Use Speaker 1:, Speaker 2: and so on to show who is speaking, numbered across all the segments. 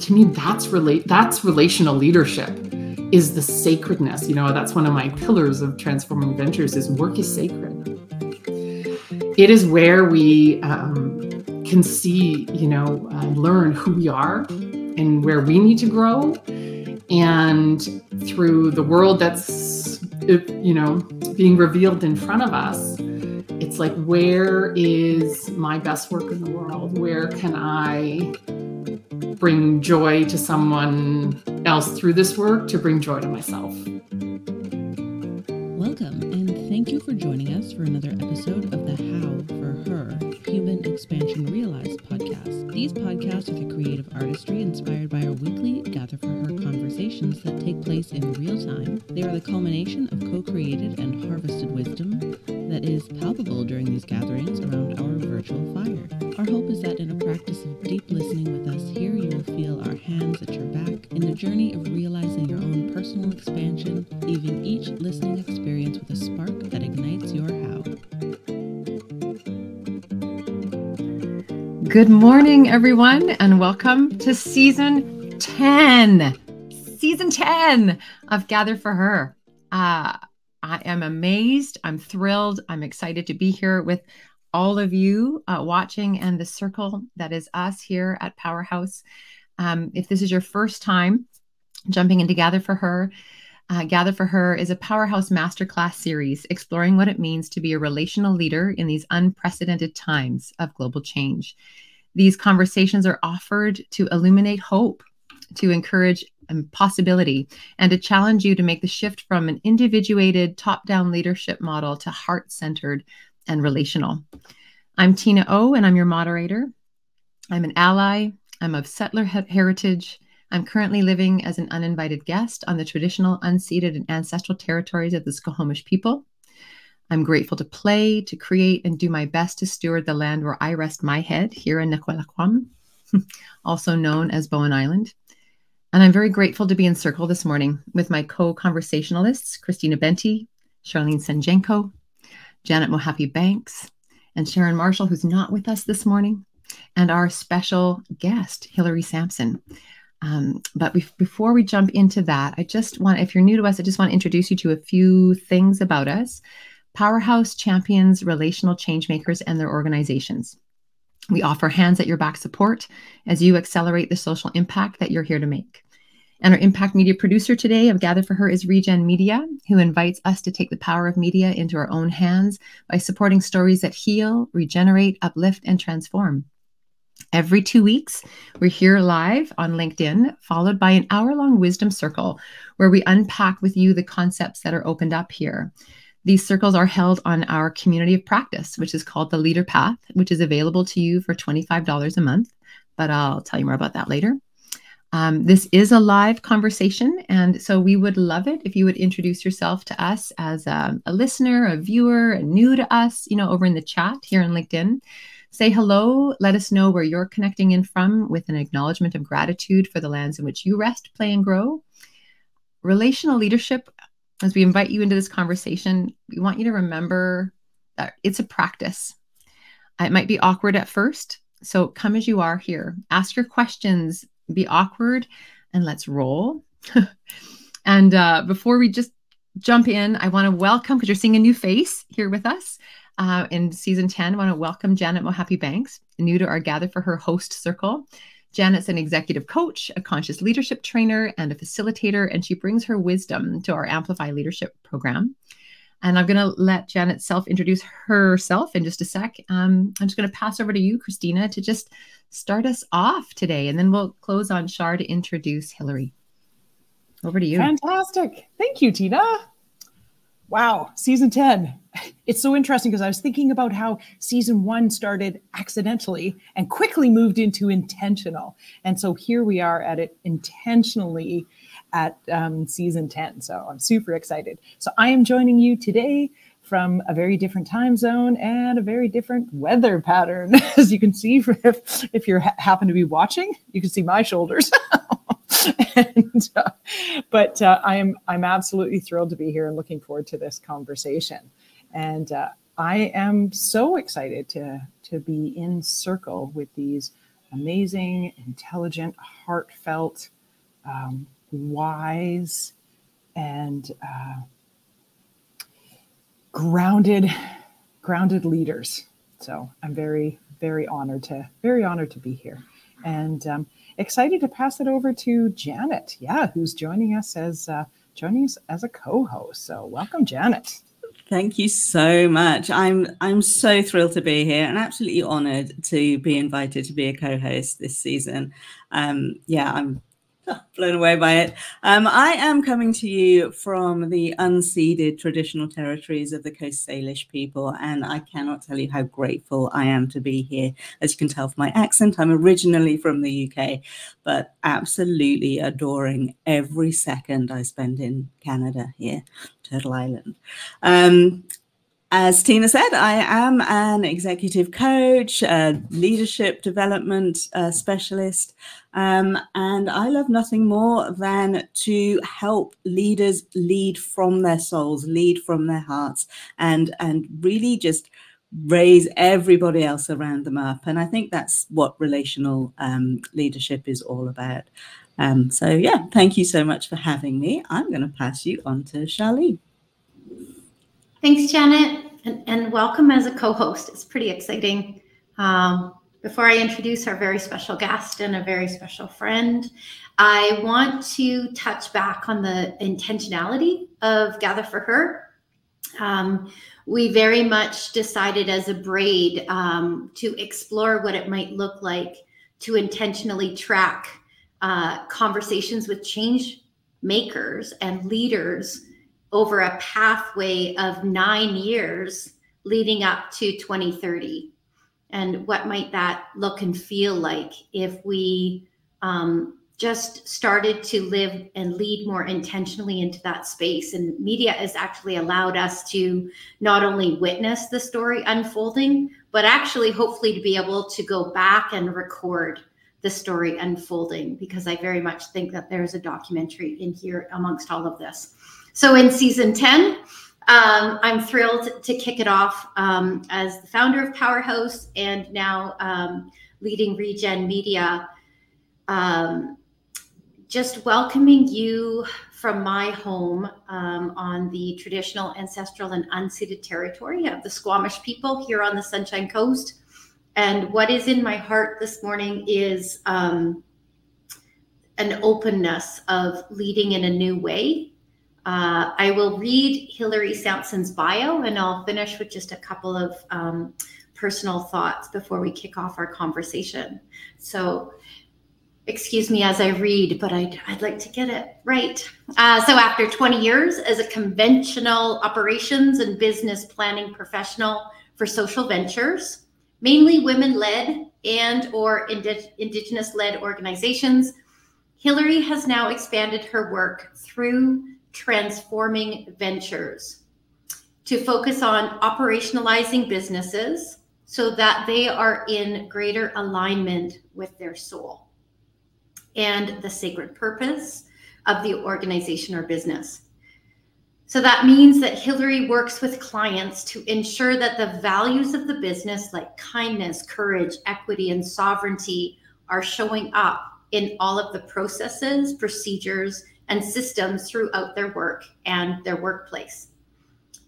Speaker 1: to me that's relate that's relational leadership is the sacredness. You know that's one of my pillars of transforming ventures is work is sacred. It is where we um, can see you know uh, learn who we are and where we need to grow. And through the world that's you know being revealed in front of us it's like where is my best work in the world? Where can i bring joy to someone else through this work to bring joy to myself.
Speaker 2: Welcome, and thank you for joining us for another episode of the How for Her Human Expansion Realized podcast. These podcasts are the creative artistry inspired by our weekly Gather for Her conversations that take place in real time. They are the culmination of co created and harvested wisdom that is palpable during these gatherings around our virtual fire. Our hope is that in a practice of deep listening with us here, you will feel our hands at your back in the journey of realizing your own personal expansion, leaving each listening experience with a spark that ignites your how.
Speaker 3: Good morning, everyone, and welcome to season 10. Season 10 of Gather for Her. Uh, I am amazed. I'm thrilled. I'm excited to be here with all of you uh, watching and the circle that is us here at Powerhouse. Um, if this is your first time jumping into Gather for Her, uh, Gather for Her is a Powerhouse Masterclass series exploring what it means to be a relational leader in these unprecedented times of global change. These conversations are offered to illuminate hope, to encourage and possibility and to challenge you to make the shift from an individuated top down leadership model to heart centered and relational. I'm Tina O, and I'm your moderator. I'm an ally, I'm of settler heritage. I'm currently living as an uninvited guest on the traditional, unceded, and ancestral territories of the Squamish people. I'm grateful to play, to create, and do my best to steward the land where I rest my head here in Nikwalakwam, also known as Bowen Island. And I'm very grateful to be in circle this morning with my co conversationalists, Christina Benti, Charlene SanJenko, Janet Mohapi Banks, and Sharon Marshall, who's not with us this morning, and our special guest, Hillary Samson. Um, but be- before we jump into that, I just want, if you're new to us, I just want to introduce you to a few things about us. Powerhouse champions relational changemakers and their organizations. We offer hands at your back support as you accelerate the social impact that you're here to make. And our impact media producer today of Gather for Her is Regen Media, who invites us to take the power of media into our own hands by supporting stories that heal, regenerate, uplift, and transform. Every two weeks, we're here live on LinkedIn, followed by an hour long wisdom circle where we unpack with you the concepts that are opened up here. These circles are held on our community of practice, which is called the Leader Path, which is available to you for $25 a month. But I'll tell you more about that later. Um, this is a live conversation, and so we would love it if you would introduce yourself to us as a, a listener, a viewer, new to us, you know, over in the chat here on LinkedIn. Say hello, let us know where you're connecting in from with an acknowledgement of gratitude for the lands in which you rest, play, and grow. Relational leadership as we invite you into this conversation, we want you to remember that it's a practice. It might be awkward at first. So come as you are here. Ask your questions, be awkward, and let's roll. and uh, before we just jump in, I want to welcome, because you're seeing a new face here with us uh, in season 10, I want to welcome Janet Mohapi Banks, new to our Gather for Her host circle. Janet's an executive coach, a conscious leadership trainer, and a facilitator, and she brings her wisdom to our Amplify Leadership program. And I'm going to let Janet self introduce herself in just a sec. Um, I'm just going to pass over to you, Christina, to just start us off today, and then we'll close on Shar to introduce Hillary. Over to you.
Speaker 4: Fantastic. Thank you, Tina. Wow, season 10. It's so interesting because I was thinking about how season one started accidentally and quickly moved into intentional. And so here we are at it intentionally at um, season 10. So I'm super excited. So I am joining you today from a very different time zone and a very different weather pattern. As you can see, if, if you happen to be watching, you can see my shoulders. and, uh, but uh, I am I'm absolutely thrilled to be here and looking forward to this conversation. And uh, I am so excited to to be in circle with these amazing, intelligent, heartfelt, um, wise, and uh, grounded, grounded leaders. So I'm very, very honored to very honored to be here, and um, excited to pass it over to Janet. Yeah, who's joining us as uh, joining us as a co-host. So welcome, Janet.
Speaker 5: Thank you so much. I'm I'm so thrilled to be here and absolutely honoured to be invited to be a co-host this season. Um, yeah, I'm blown away by it. Um, I am coming to you from the unceded traditional territories of the Coast Salish people, and I cannot tell you how grateful I am to be here. As you can tell from my accent, I'm originally from the UK, but absolutely adoring every second I spend in Canada here, Turtle Island. Um, as Tina said, I am an executive coach, a leadership development uh, specialist, um, and I love nothing more than to help leaders lead from their souls, lead from their hearts, and and really just raise everybody else around them up. And I think that's what relational um, leadership is all about. Um, so yeah, thank you so much for having me. I'm going to pass you on to Charlene.
Speaker 6: Thanks, Janet, and, and welcome as a co-host. It's pretty exciting. Um, before I introduce our very special guest and a very special friend, I want to touch back on the intentionality of Gather for Her. Um, we very much decided as a braid um, to explore what it might look like to intentionally track uh, conversations with change makers and leaders over a pathway of nine years leading up to 2030. And what might that look and feel like if we um, just started to live and lead more intentionally into that space? And media has actually allowed us to not only witness the story unfolding, but actually, hopefully, to be able to go back and record the story unfolding because I very much think that there's a documentary in here amongst all of this. So in season 10, um, I'm thrilled to kick it off um, as the founder of Powerhouse and now um, leading Regen Media. Um, just welcoming you from my home um, on the traditional, ancestral, and unceded territory of the Squamish people here on the Sunshine Coast. And what is in my heart this morning is um, an openness of leading in a new way uh, I will read Hillary Samson's bio and I'll finish with just a couple of um, personal thoughts before we kick off our conversation. So, excuse me as I read, but I'd, I'd like to get it right. Uh, so, after 20 years as a conventional operations and business planning professional for social ventures, mainly women-led and or indig- indigenous-led organizations, Hillary has now expanded her work through transforming ventures to focus on operationalizing businesses so that they are in greater alignment with their soul and the sacred purpose of the organization or business. So that means that Hillary works with clients to ensure that the values of the business, like kindness, courage, equity, and sovereignty, are showing up in all of the processes, procedures, and systems throughout their work and their workplace.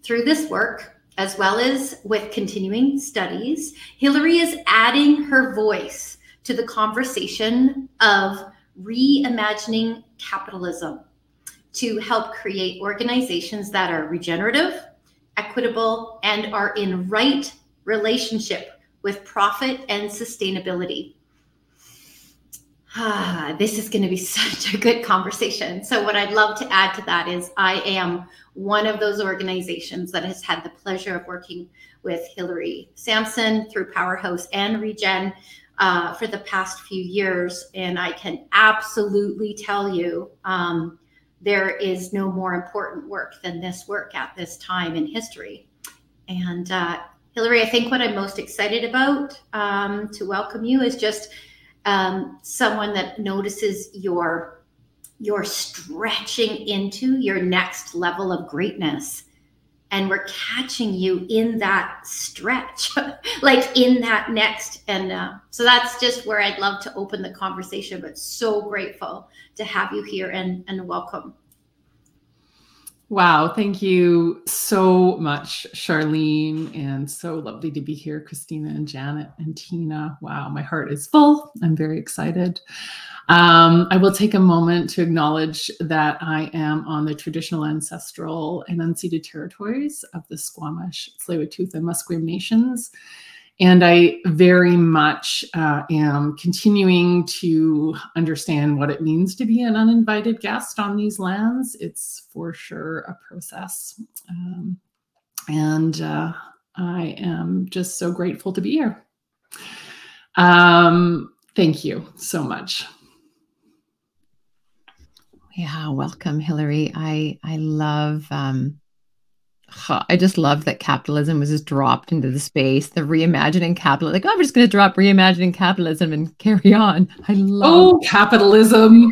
Speaker 6: Through this work, as well as with continuing studies, Hillary is adding her voice to the conversation of reimagining capitalism to help create organizations that are regenerative, equitable, and are in right relationship with profit and sustainability ah, this is going to be such a good conversation. So, what I'd love to add to that is I am one of those organizations that has had the pleasure of working with Hillary Samson through Powerhouse and Regen uh, for the past few years. And I can absolutely tell you um, there is no more important work than this work at this time in history. And uh, Hillary, I think what I'm most excited about um, to welcome you is just um, someone that notices your you're stretching into your next level of greatness. And we're catching you in that stretch like in that next. And uh, so that's just where i'd love to open the conversation but so grateful to have you here and and welcome
Speaker 1: Wow, thank you so much, Charlene, and so lovely to be here, Christina and Janet and Tina. Wow, my heart is full. I'm very excited. Um, I will take a moment to acknowledge that I am on the traditional, ancestral, and unceded territories of the Squamish, Tsleil-Waututh, and Musqueam nations. And I very much uh, am continuing to understand what it means to be an uninvited guest on these lands. It's for sure a process. Um, and uh, I am just so grateful to be here. Um, thank you so much.
Speaker 3: Yeah, welcome, Hillary. I I love um, I just love that capitalism was just dropped into the space. The reimagining capitalism, like, oh, we're just going to drop reimagining capitalism and carry on. I love.
Speaker 1: Oh, capitalism,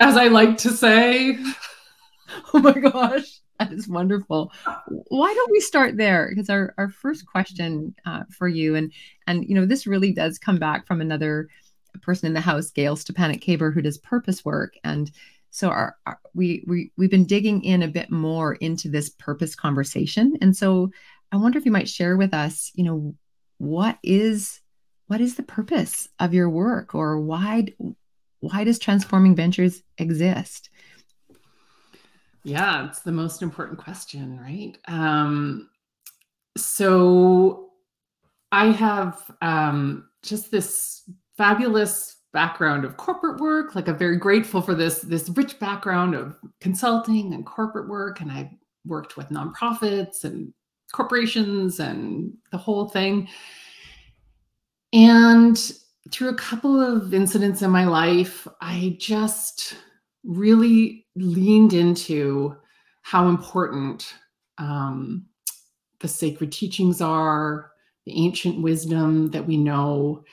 Speaker 1: as I like to say.
Speaker 3: Oh my gosh, that is wonderful. Why don't we start there? Because our our first question uh, for you, and and you know, this really does come back from another person in the house, Gail Stepanek Kaber, who does purpose work, and so our, our, we we we've been digging in a bit more into this purpose conversation. And so i wonder if you might share with us you know what is what is the purpose of your work or why why does transforming ventures exist?
Speaker 1: Yeah it's the most important question right? Um so i have um just this fabulous background of corporate work. Like i'm very grateful for this this rich background of consulting and corporate work and i worked with nonprofits and corporations and the whole thing. And through a couple of incidents in my life i just really leaned into how important um, the sacred teachings are the ancient wisdom that we know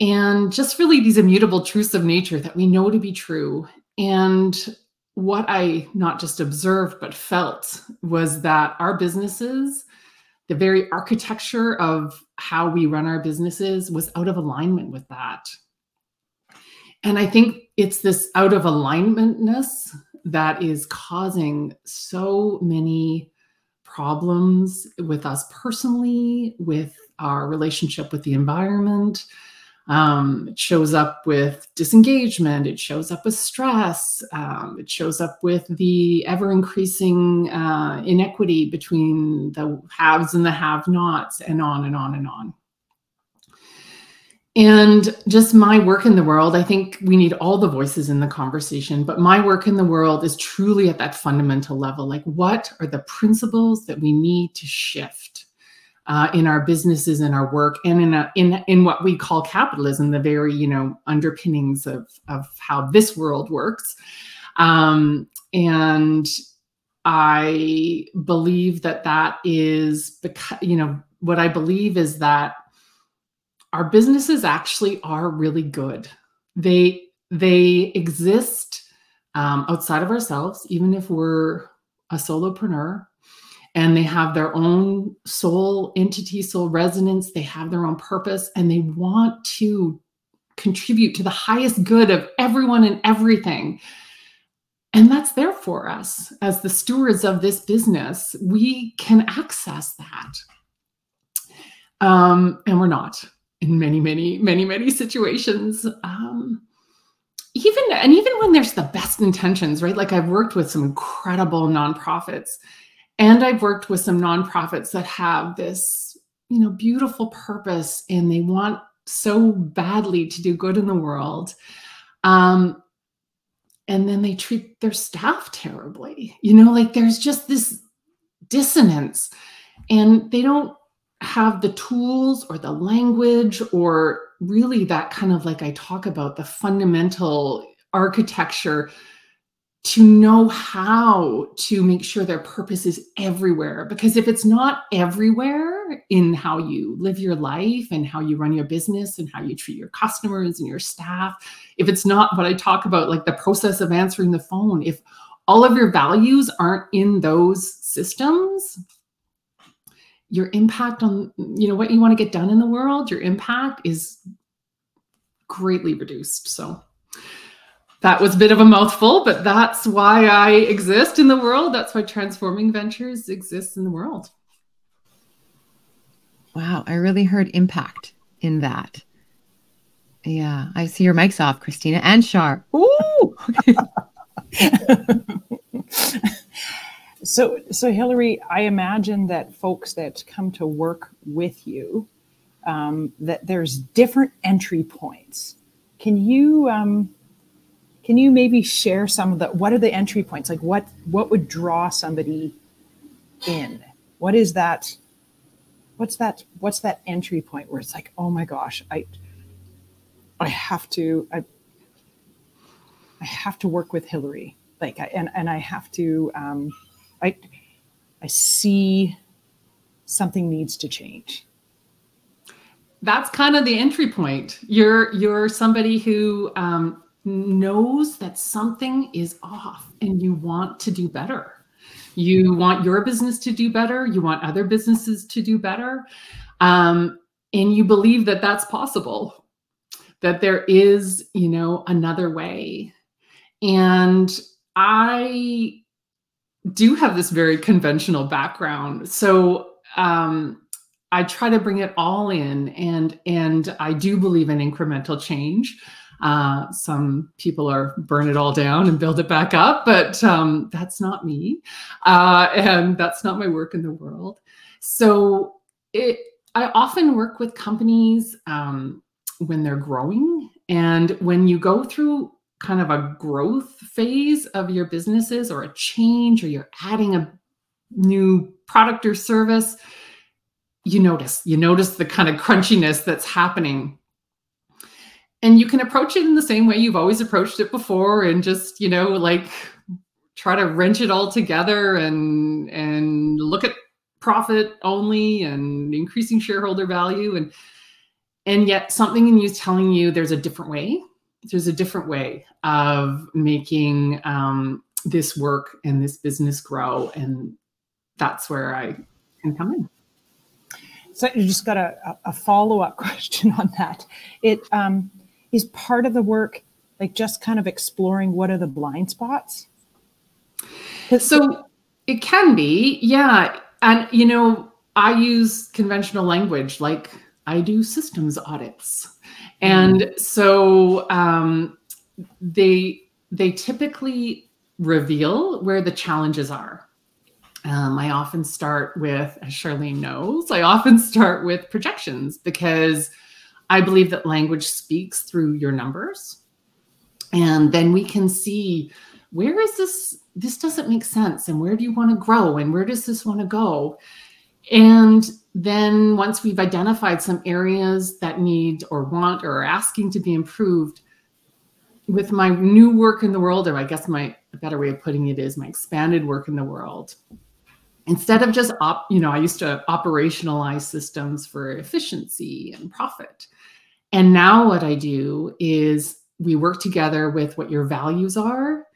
Speaker 1: and just really these immutable truths of nature that we know to be true. And what I not just observed, but felt was that our businesses, the very architecture of how we run our businesses was out of alignment with that. And I think it's this out of alignmentness that is causing so many problems with us personally, with our relationship with the environment, um, it shows up with disengagement. It shows up with stress. Um, it shows up with the ever increasing uh, inequity between the haves and the have nots, and on and on and on. And just my work in the world, I think we need all the voices in the conversation, but my work in the world is truly at that fundamental level. Like, what are the principles that we need to shift? Uh, in our businesses and our work and in, a, in in what we call capitalism the very you know underpinnings of of how this world works. Um, and i believe that that is because you know what i believe is that our businesses actually are really good. They they exist um, outside of ourselves even if we're a solopreneur and they have their own soul entity, soul resonance. They have their own purpose and they want to contribute to the highest good of everyone and everything. And that's there for us as the stewards of this business. We can access that. Um, and we're not in many, many, many, many situations. Um, even and even when there's the best intentions, right? Like I've worked with some incredible nonprofits and I've worked with some nonprofits that have this, you know, beautiful purpose and they want so badly to do good in the world. Um, and then they treat their staff terribly. You know, like there's just this dissonance and they don't have the tools or the language or really that kind of like I talk about the fundamental architecture to know how to make sure their purpose is everywhere. Because if it's not everywhere in how you live your life and how you run your business and how you treat your customers and your staff, if it's not what I talk about, like the process of answering the phone, if all of your values aren't in those systems, your impact on you know what you want to get done in the world, your impact is greatly reduced. So that was a bit of a mouthful, but that's why I exist in the world. That's why Transforming Ventures exists in the world.
Speaker 3: Wow, I really heard impact in that. Yeah, I see your mic's off, Christina and Shar. Ooh.
Speaker 4: so, so Hillary, I imagine that folks that come to work with you, um, that there's different entry points. Can you um, can you maybe share some of the what are the entry points? Like what what would draw somebody in? What is that? What's that? What's that entry point where it's like, oh my gosh, I I have to I I have to work with Hillary. Like I, and and I have to um, I I see something needs to change
Speaker 1: that's kind of the entry point you're you're somebody who um, knows that something is off and you want to do better. You want your business to do better. You want other businesses to do better. Um, and you believe that that's possible, that there is, you know, another way. And I do have this very conventional background. So, um, I try to bring it all in and and I do believe in incremental change. Uh, some people are burn it all down and build it back up, but um, that's not me. Uh, and that's not my work in the world. So it, I often work with companies um, when they're growing. And when you go through kind of a growth phase of your businesses or a change, or you're adding a new product or service, you notice, you notice the kind of crunchiness that's happening and you can approach it in the same way you've always approached it before and just you know like try to wrench it all together and and look at profit only and increasing shareholder value. And and yet something in you is telling you there's a different way. There's a different way of making um, this work and this business grow. And that's where i can come in.
Speaker 4: So you just got a, a follow-up question on that. It um, is part of the work like just kind of exploring what are the blind spots?
Speaker 1: So it can be, yeah. And you know, I use conventional language like I do systems audits. And mm. so um, they they typically reveal where the challenges are. Um, I often start with, as Charlene knows, I often start with projections because I believe that language speaks through your numbers. And then we can see where is this? This doesn't make sense. And where do you want to grow? And where does this want to go? And then once we've identified some areas that need or want or are asking to be improved, with my new work in the world, or I guess my better way of putting it is my expanded work in the world, instead of just op, you know, I used to operationalize systems for efficiency and profit. And now what I do is we work together with what your values are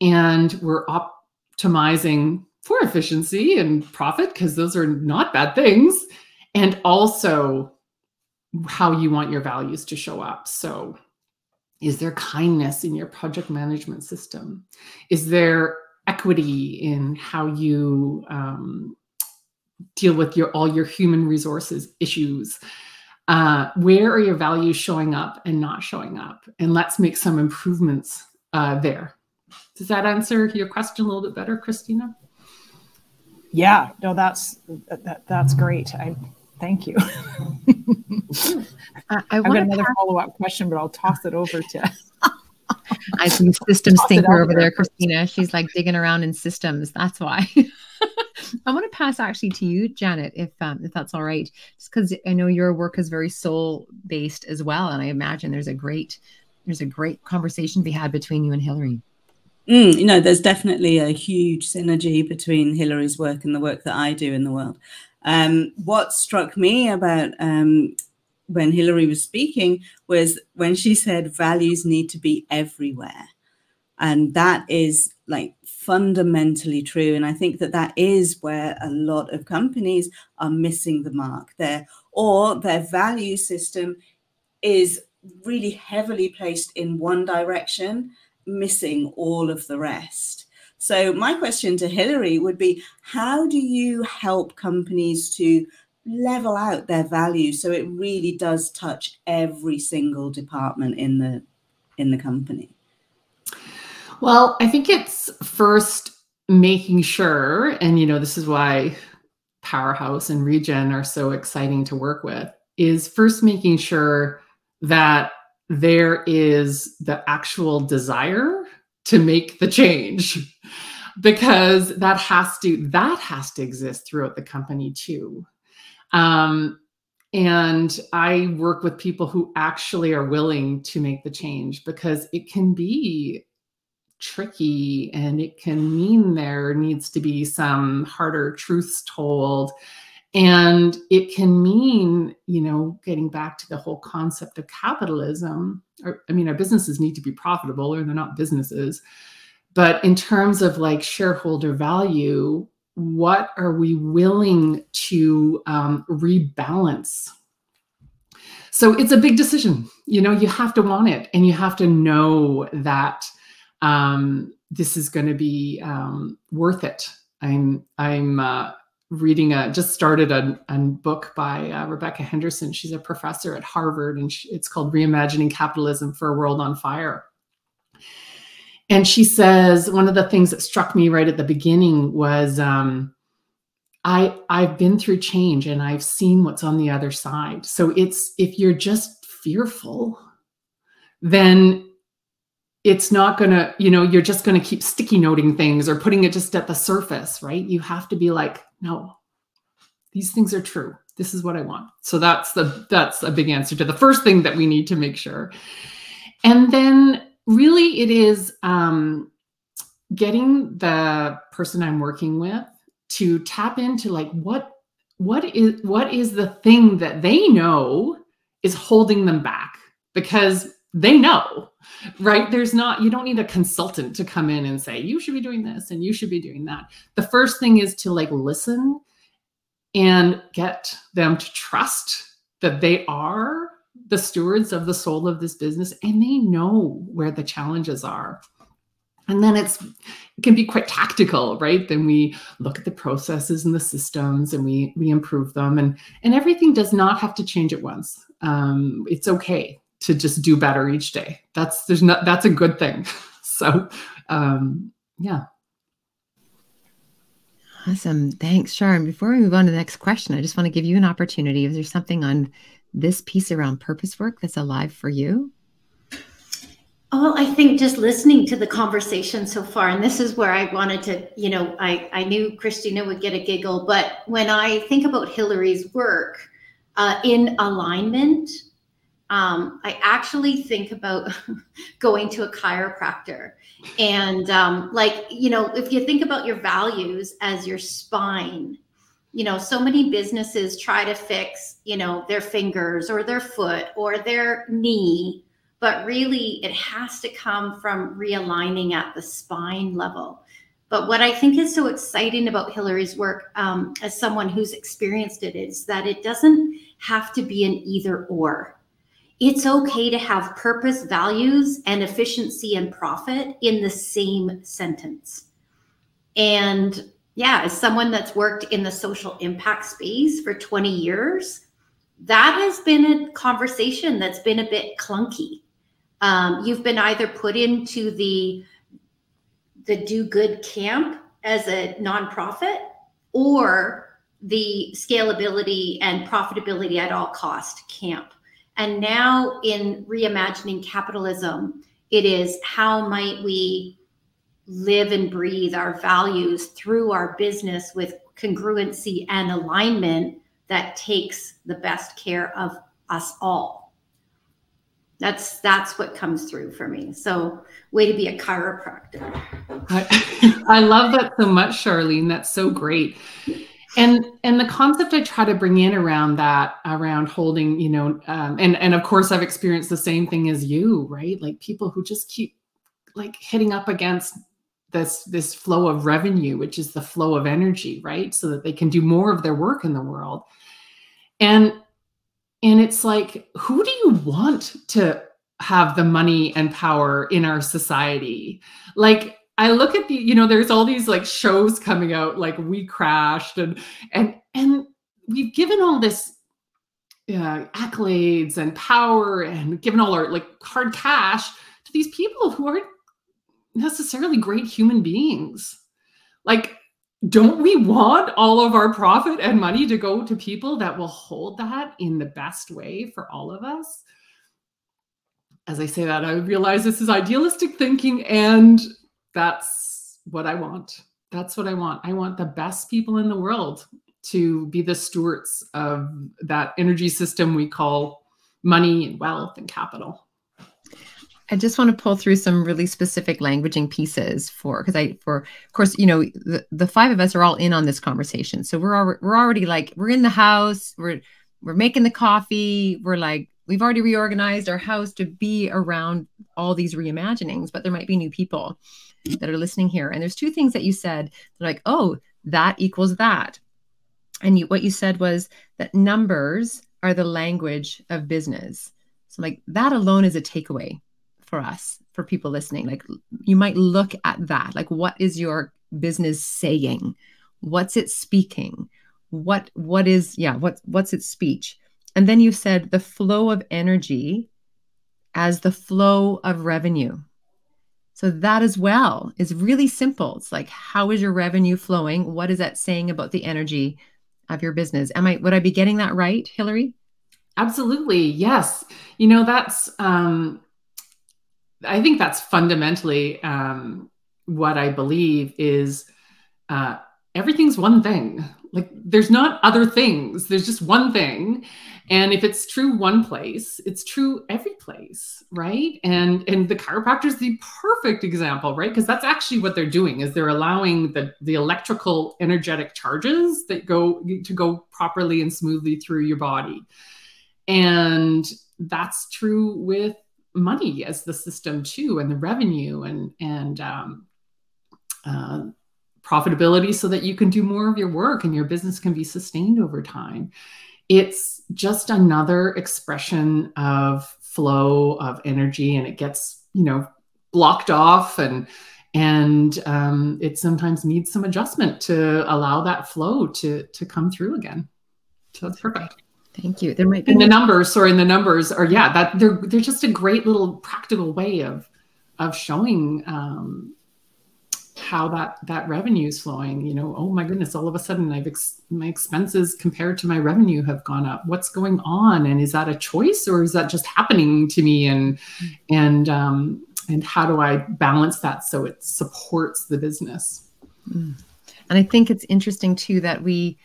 Speaker 1: and we're optimizing for efficiency and profit because those are not bad things and also how you want your values to show up. So is there kindness in your project management system? Is there equity in how you um, deal with your all your human resources issues? Uh, where are your values showing up and not showing up and let's make some improvements uh, there does that answer your question a little bit better christina
Speaker 4: yeah no that's that, that's great i thank you I, I have got another pass- follow-up question but i'll toss it over to
Speaker 3: I see systems thinker over there, Christina. She's like digging around in systems. That's why. I want to pass actually to you, Janet, if um, if that's all right, just because I know your work is very soul based as well, and I imagine there's a great there's a great conversation to be had between you and Hillary.
Speaker 5: Mm, you know, there's definitely a huge synergy between Hillary's work and the work that I do in the world. Um, what struck me about um, when Hillary was speaking was when she said values need to be everywhere. and that is like fundamentally true and i think that that is where a lot of companies are missing the mark there or their value system is really heavily placed in one direction missing all of the rest. So my question to Hillary would be how do you help companies to level out their value so it really does touch every single department in the in the company
Speaker 1: well, I think it's first making sure, and you know, this is why Powerhouse and Regen are so exciting to work with, is first making sure that there is the actual desire to make the change because that has to that has to exist throughout the company too. Um, and i work with people who actually are willing to make the change because it can be tricky and it can mean there needs to be some harder truths told. And it can mean you know getting back to the whole concept of capitalism or, i mean our businesses need to be profitable or they're not businesses. But in terms of like shareholder value what are we willing to um, rebalance? So it's a big decision. You know you have to want it and you have to know that um, this is going to be um, worth it. I'm I'm uh, reading a just started a, a book by uh, Rebecca Henderson. She's a professor at Harvard, and she, it's called "Reimagining Capitalism for a World on Fire." And she says one of the things that struck me right at the beginning was um, I I've been through change and I've seen what's on the other side. So it's if you're just fearful, then it's not going to, you know, you're just going to keep sticky noting things or putting it just at the surface, right? You have to be like, no, these things are true. This is what I want. So that's the that's a big answer to the first thing that we need to make sure. And then really it is um getting the person I'm working with to tap into like what what is what is the thing that they know is holding them back because they know right? There's not you don't need a consultant to come in and say you should be doing this and you should be doing that. The first thing is to like listen and get them to trust that they are the stewards of the soul of this business and they know where the challenges are. And then it's it can be quite tactical right? Then we look at the processes and the systems and we we improve them and and everything does not have to change at once. Um, it's okay to just do better each day. That's there's not that's a good thing. So um yeah.
Speaker 3: Awesome. Thanks, Sharon. Before we move on to the next question, I just want to give you an opportunity. Is there something on this piece around purpose work that's alive for you?
Speaker 6: Oh, I think just listening to the conversation so far, and this is where I wanted to, you know, I, I knew Christina would get a giggle, but when I think about Hillary's work uh, in alignment, um, I actually think about going to a chiropractor. And um, like, you know, if you think about your values as your spine, you know, so many businesses try to fix, you know, their fingers or their foot or their knee, but really it has to come from realigning at the spine level. But what I think is so exciting about Hillary's work um, as someone who's experienced it is that it doesn't have to be an either or it's okay to have purpose, values, and efficiency and profit in the same sentence. And yeah, as someone that's worked in the social impact space for 20 years, that has been a conversation that's been a bit clunky. Um, you've been either put into the the do good camp as a nonprofit or the scalability and profitability at all cost camp. And now in reimagining capitalism, it is how might we live and breathe our values through our business with congruency and alignment that takes the best care of us all. That's that's what comes through for me. So way to be a chiropractor.
Speaker 1: I, I love that so much, Charlene. That's so great and and the concept i try to bring in around that around holding you know um, and and of course i've experienced the same thing as you right? Like people who just keep like hitting up against this this flow of revenue which is the flow of energy right? So that they can do more of their work in the world. And and it's like who do you want to have the money and power in our society? Like i look at the you know there's all these like shows coming out like we crashed and and and we've given all this uh, accolades and power and given all our like hard cash to these people who aren't necessarily great human beings. Like, don't we want all of our profit and money to go to people that will hold that in the best way for all of us? As I say that, I realize this is idealistic thinking, and that's what I want. That's what I want. I want the best people in the world to be the stewards of that energy system we call money and wealth and capital.
Speaker 3: I just want to pull through some really specific languaging pieces for because I for of course you know the, the five of us are all in on this conversation so we're we're already like we're in the house we're we're making the coffee we're like we've already reorganized our house to be around all these reimaginings but there might be new people that are listening here. And there's two things that you said they're like oh that equals that. And you, what you said was that numbers are the language of business. So like that alone is a takeaway for us for people listening. Like you might look at that like what is your business saying? What's it speaking? What what is yeah what what's its speech? And then you said the flow of energy as the flow of revenue so that as well is really simple. It's like how is your revenue flowing? What is that saying about the energy of your business? Am i would i be getting that right hillary?
Speaker 1: Absolutely yes. You know that's um I think that's fundamentally um, what I believe is uh, everything's one thing. Like there's not other things. There's just one thing, and if it's true one place, it's true every place, right? And and the chiropractor is the perfect example, right? Because that's actually what they're doing is they're allowing the the electrical energetic charges that go to go properly and smoothly through your body, and that's true with money as the system too, and the revenue and and um, uh, profitability, so that you can do more of your work and your business can be sustained over time. It's just another expression of flow of energy, and it gets you know blocked off and and um, it sometimes needs some adjustment to allow that flow to to come through again. So that's perfect.
Speaker 3: Thank you. There might be
Speaker 1: and the numbers, sorry, and the numbers are yeah, that they're they're just a great little practical way of of showing um, how that that revenue is flowing. You know, oh my goodness, all of a sudden I've ex- my expenses compared to my revenue have gone up. What's going on? And is that a choice or is that just happening to me? And and um, and how do I balance that so it supports the business?
Speaker 3: Mm. And I think it's interesting too that we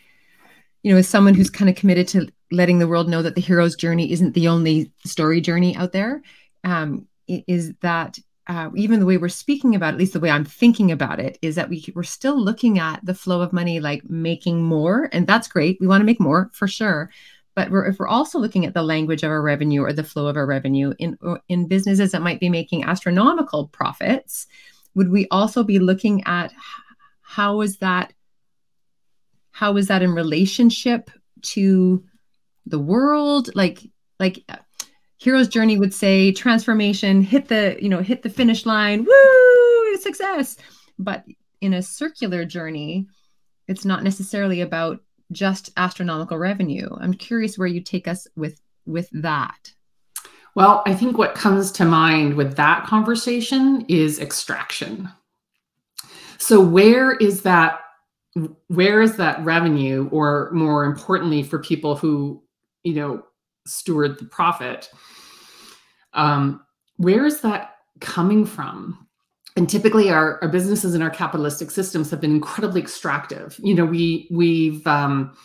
Speaker 3: you know, as someone who's kind of committed to letting the world know that the hero's journey isn't the only story journey out there, um, is that uh, even the way we're speaking about, at least the way I'm thinking about it, is that we we're still looking at the flow of money like making more, and that's great. We want to make more for sure, but we're, if we're also looking at the language of our revenue or the flow of our revenue in in businesses that might be making astronomical profits, would we also be looking at how is that how is that in relationship to the world like like hero's journey would say transformation hit the you know hit the finish line woo success. But in a circular journey it's not necessarily about just astronomical revenue. I'm curious where you take us with with that.
Speaker 1: Well i think what comes to mind with that conversation is extraction. So where is that where is that revenue or more importantly for people who you know steward the profit. Um, where is that coming from? And typically our, our businesses and our capitalistic systems have been incredibly extractive. You know we we've um,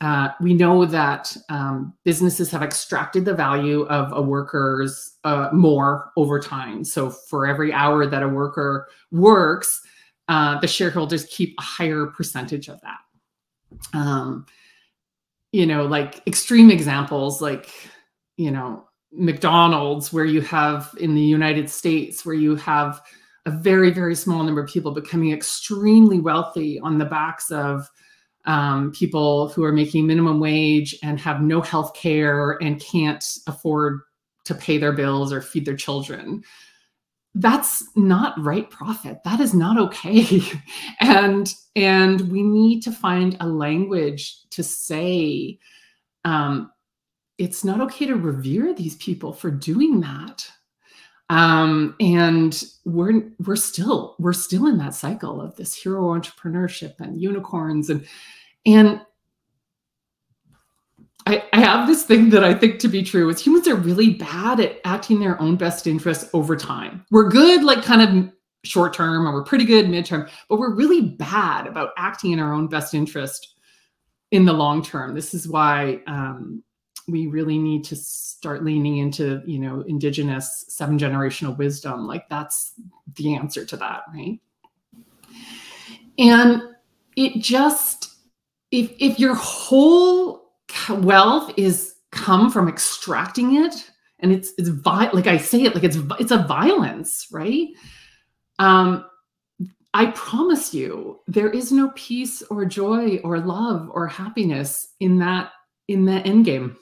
Speaker 1: uh, we know that um, businesses have extracted the value of a worker's uh, more over time. So for every hour that a worker works uh, the shareholders keep a higher percentage of that. Um, you know, like extreme examples, like, you know, McDonald's, where you have in the United States, where you have a very, very small number of people becoming extremely wealthy on the backs of um, people who are making minimum wage and have no health care and can't afford to pay their bills or feed their children that's not right profit. That is not okay. And and we need to find a language to say um, it's not okay to revere these people for doing that. Um, and we're we're still we're still in that cycle of this hero entrepreneurship and unicorns and and I, I have this thing that I think to be true is humans are really bad at acting their own best interests over time. We're good, like kind of short term, or we're pretty good midterm, but we're really bad about acting in our own best interest in the long term. This is why um, we really need to start leaning into, you know, indigenous seven generational wisdom. Like that's the answer to that, right? And it just if if your whole wealth is come from extracting it and it's it's vi- like i say it like it's it's a violence right? Um i promise you there is no peace or joy or love or happiness in that in the end game.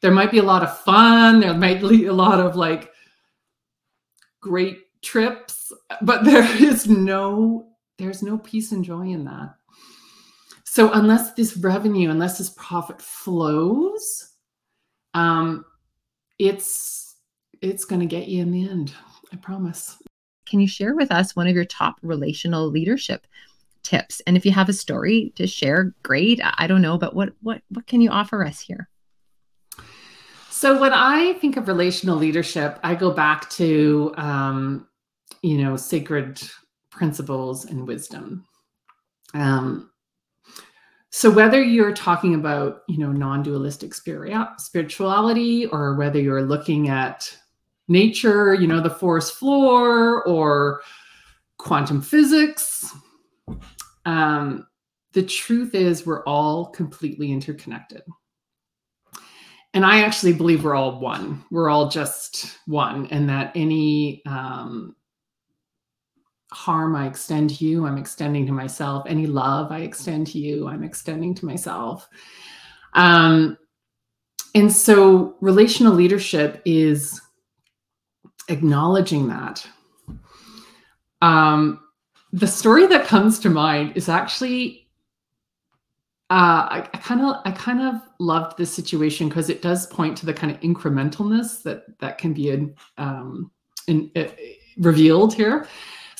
Speaker 1: There might be a lot of fun there might be a lot of like great trips but there is no there's no peace and joy in that so unless this revenue, unless this profit flows, um, it's it's going to get you in the end. I promise.
Speaker 3: Can you share with us one of your top relational leadership tips? And if you have a story to share, great. I don't know, but what what what can you offer us here?
Speaker 1: So when I think of relational leadership, I go back to um, you know sacred principles and wisdom. Um, so whether you're talking about, you know, non-dualistic spirituality or whether you're looking at nature, you know, the forest floor or quantum physics, um, the truth is we're all completely interconnected. And I actually believe we're all one. We're all just one, and that any um, harm I extend to you, I'm extending to myself. Any love I extend to you, I'm extending to myself. Um, and so relational leadership is acknowledging that. Um, the story that comes to mind is actually uh, I kind of I kind of loved this situation because it does point to the kind of incrementalness that that can be um, in, uh, revealed here.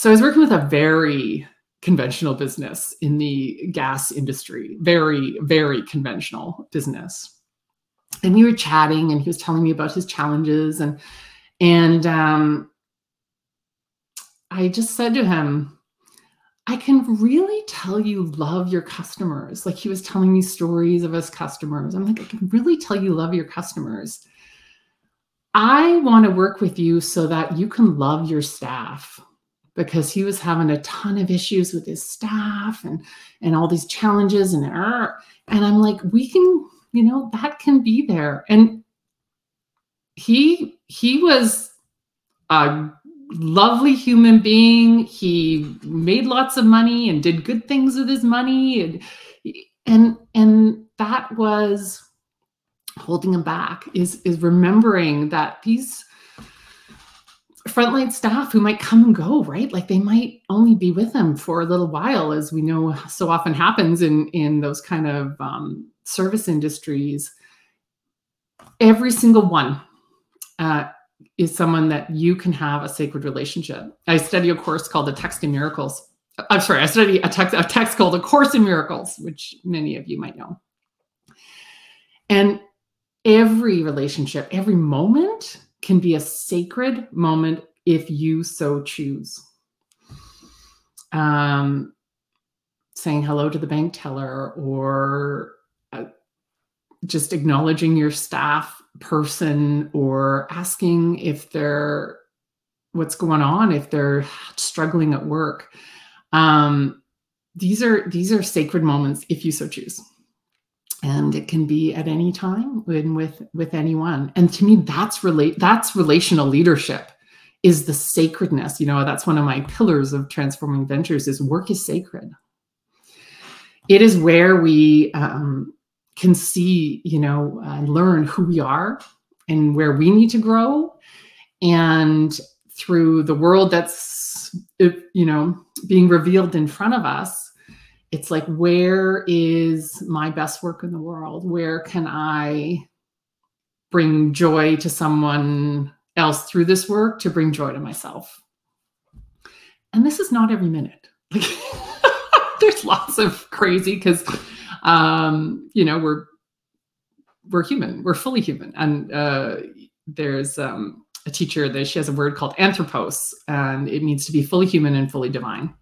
Speaker 1: So I was working with a very conventional business in the gas industry, very, very conventional business. And we were chatting, and he was telling me about his challenges, and and um, I just said to him, I can really tell you love your customers. Like he was telling me stories of his customers. I'm like, I can really tell you love your customers. I want to work with you so that you can love your staff because he was having a ton of issues with his staff and and all these challenges and er, and I'm like we can you know that can be there. And he he was a lovely human being. He made lots of money and did good things with his money. And and and that was holding him back is is remembering that these frontline staff who might come and go, right? Like they might only be with them for a little while, as we know so often happens in in those kind of um, service industries. Every single one uh, is someone that you can have a sacred relationship. I study a course called the Text in Miracles. I'm sorry, I study a text a text called A Course in Miracles, which many of you might know. And every relationship, every moment can be a sacred moment if you so choose. Um, saying hello to the bank teller or uh, just acknowledging your staff person or asking if they're what's going on if they're struggling at work um, these are these are sacred moments if you so choose and it can be at any time when with with anyone. And to me that's relate that's relational leadership is the sacredness. You know that's one of my pillars of transforming ventures is work is sacred. It is where we um, can see you know uh, learn who we are and where we need to grow. And through the world that's you know being revealed in front of us it's like where is my best work in the world? Where can i bring joy to someone else through this work to bring joy to myself? And this is not every minute. Like there's lots of crazy because um you know we're we're human we're fully human. And uh there's um a teacher that she has a word called anthropos and it means to be fully human and fully divine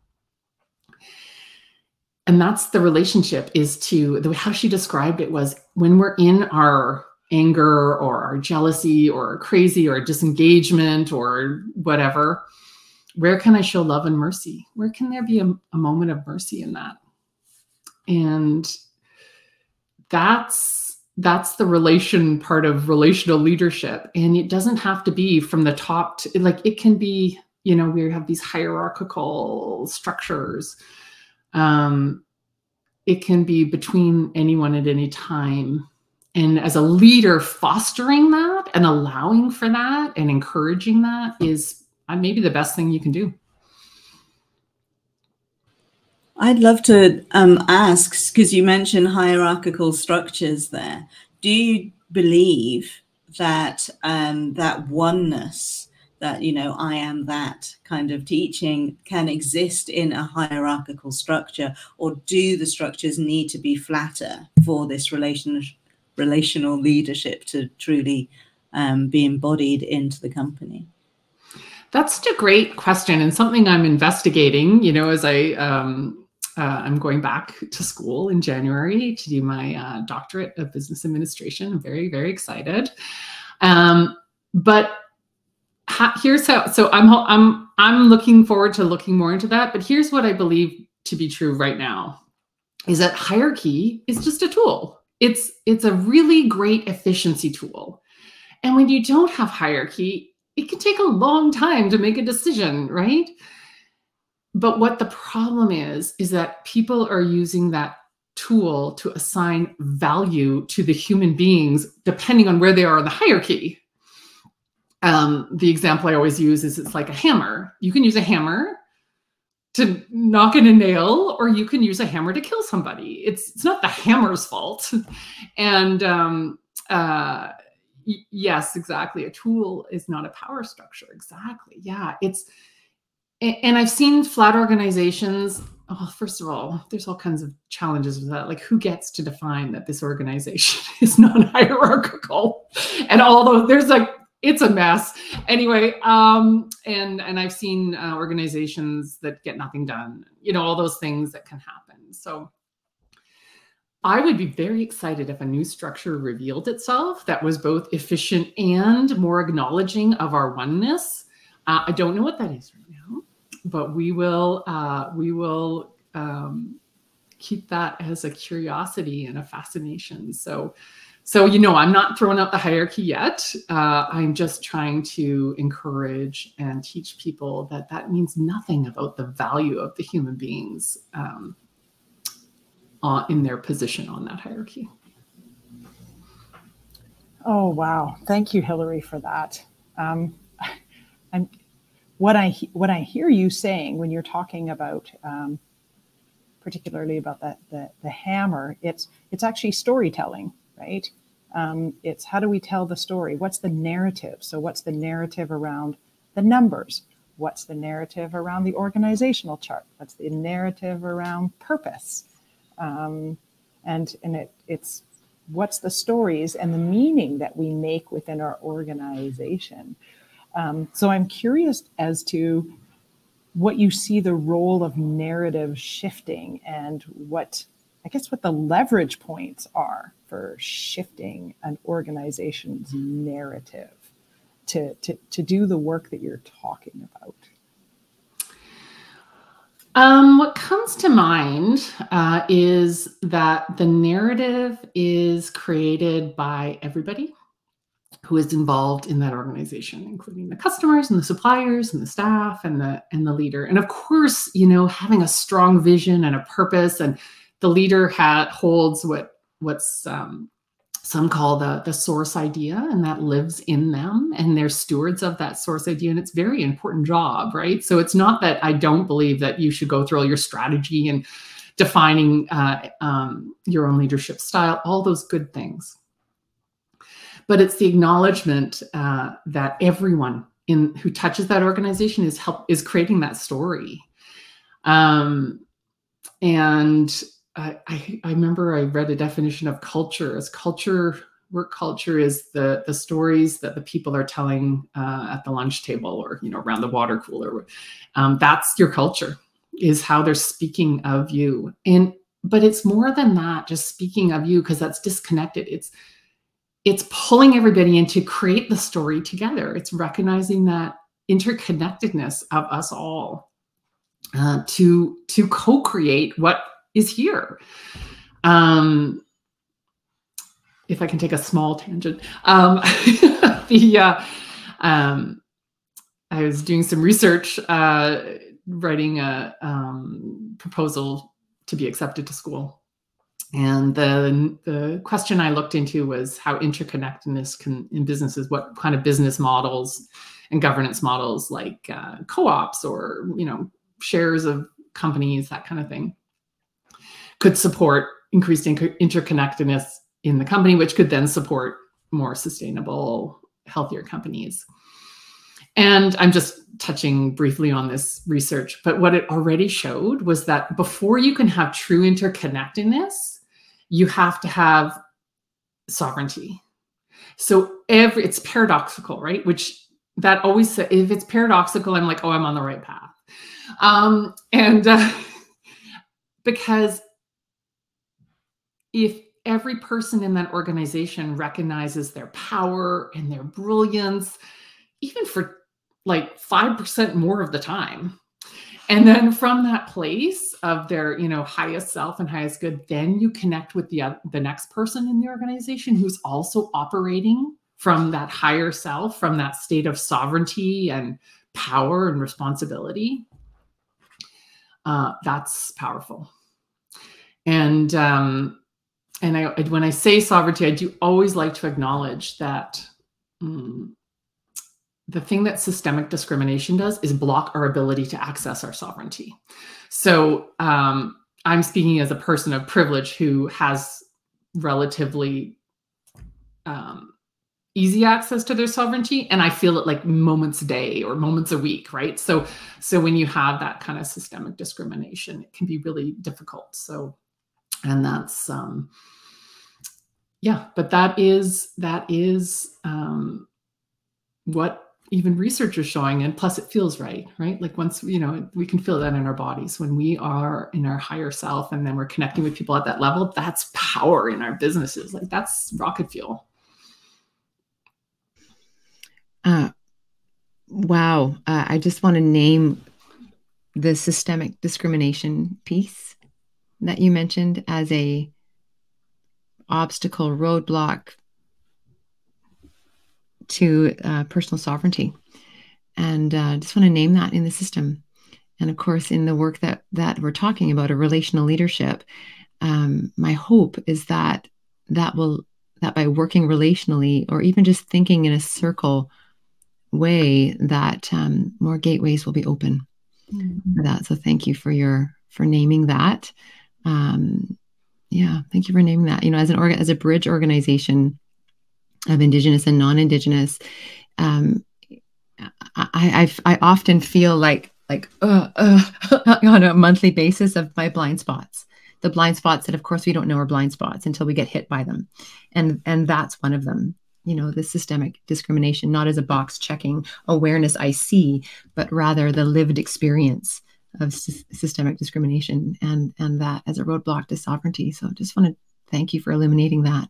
Speaker 1: and that's the relationship is to the how she described it was when we're in our anger or our jealousy or crazy or disengagement or whatever where can i show love and mercy? Where can there be a, a moment of mercy in that? And that's that's the relation part of relational leadership. And it doesn't have to be from the top to like it can be you know we have these hierarchical structures um, it can be between anyone at any time. And as a leader, fostering that and allowing for that and encouraging that is uh, maybe the best thing you can do.
Speaker 5: I'd love to um, ask because you mentioned hierarchical structures there. Do you believe that um, that oneness that you know i am that kind of teaching can exist in a hierarchical structure or do the structures need to be flatter for this relation, relational leadership to truly um, be embodied into the company
Speaker 1: that's a great question and something i'm investigating you know as i um, uh, I'm going back to school in January to do my uh, doctorate of business administration. I'm very, very excited. Um, but here's how so i'm i'm i'm looking forward to looking more into that but here's what i believe to be true right now is that hierarchy is just a tool. It's it's a really great efficiency tool. And when you don't have hierarchy it can take a long time to make a decision right? But what the problem is is that people are using that tool to assign value to the human beings depending on where they are in the hierarchy um, the example I always use is it's like a hammer. You can use a hammer to knock in a nail, or you can use a hammer to kill somebody. It's it's not the hammer's fault. And um, uh, y- yes, exactly. A tool is not a power structure. Exactly. Yeah, it's and I've seen flat organizations. Oh, first of all, there's all kinds of challenges with that. Like, who gets to define that this organization is non-hierarchical? And although there's like it's a mess. Anyway um and and i've seen uh, organizations that get nothing done you know all those things that can happen. So i would be very excited if a new structure revealed itself that was both efficient and more acknowledging of our oneness. Uh, i don't know what that is right now but we will uh, we will um, keep that as a curiosity and a fascination. So so, you know, I'm not throwing out the hierarchy yet. Uh, I'm just trying to encourage and teach people that that means nothing about the value of the human beings um, uh, in their position on that hierarchy.
Speaker 4: Oh, wow. Thank you, Hillary, for that. Um, and what I, what I hear you saying when you're talking about, um, particularly about that, the, the hammer, it's, it's actually storytelling right? Um, it's how do we tell the story? What's the narrative? So, what's the narrative around the numbers? What's the narrative around the organizational chart? What's the narrative around purpose? Um, and and it, it's what's the stories and the meaning that we make within our organization. Um, so, I'm curious as to what you see the role of narrative shifting and what I guess what the leverage points are for shifting an organization's narrative to, to, to do the work that you're talking about?
Speaker 1: Um, what comes to mind uh, is that the narrative is created by everybody who is involved in that organization, including the customers and the suppliers and the staff and the and the leader. And of course, you know, having a strong vision and a purpose, and the leader ha- holds what what's um, some call the the source idea and that lives in them and they're stewards of that source idea and it's very important job right? So it's not that i don't believe that you should go through all your strategy and defining uh, um, your own leadership style all those good things. But it's the acknowledgement uh, that everyone in who touches that organization is help is creating that story. Um, and I, I remember I read a definition of culture as culture work culture is the the stories that the people are telling uh, at the lunch table or you know around the water cooler. Um, that's your culture is how they're speaking of you. And but it's more than that just speaking of you because that's disconnected. It's it's pulling everybody in to create the story together. It's recognizing that interconnectedness of us all uh, to to co-create what is here. Um, if I can take a small tangent, um, the uh, um, I was doing some research, uh, writing a um, proposal to be accepted to school, and the the question I looked into was how interconnectedness can in businesses, what kind of business models and governance models like uh, co-ops or you know shares of companies, that kind of thing could support increased interconnectedness in the company, which could then support more sustainable, healthier companies. And I'm just touching briefly on this research, but what it already showed was that before you can have true interconnectedness, you have to have sovereignty. So every it's paradoxical, right? Which that always if it's paradoxical, I'm like, oh, I'm on the right path. Um, and uh, because if every person in that organization recognizes their power and their brilliance, even for like 5% more of the time. And then from that place of their, you know, highest self and highest good, then you connect with the the next person in the organization who's also operating from that higher self, from that state of sovereignty and power and responsibility. Uh, that's powerful. And um, and I, when I say sovereignty, I do always like to acknowledge that mm, the thing that systemic discrimination does is block our ability to access our sovereignty. So um, I'm speaking as a person of privilege who has relatively um, easy access to their sovereignty, and I feel it like moments a day or moments a week, right? So, so when you have that kind of systemic discrimination, it can be really difficult. So and that's um yeah but that is that is um what even research is showing and plus it feels right right? Like once you know we can feel that in our bodies. When we are in our higher self and then we're connecting with people at that level that's power in our businesses. Like that's rocket fuel.
Speaker 3: Uh wow. Uh, i just want to name the systemic discrimination piece that you mentioned as a obstacle roadblock to uh, personal sovereignty. And uh, just want to name that in the system. And of course in the work that that we're talking about a relational leadership um, my hope is that that will that by working relationally or even just thinking in a circle way that um, more gateways will be open mm-hmm. for that. So thank you for your for naming that um, yeah, thank you for naming that. You know, as an organ, as a bridge organization of Indigenous and non-Indigenous, um, I, I, I often feel like like uh, uh, on a monthly basis of my blind spots. The blind spots that, of course, we don't know are blind spots until we get hit by them, and and that's one of them. You know, the systemic discrimination, not as a box checking awareness I see, but rather the lived experience of sy- systemic discrimination and and that as a roadblock to sovereignty. So I just want to thank you for illuminating that.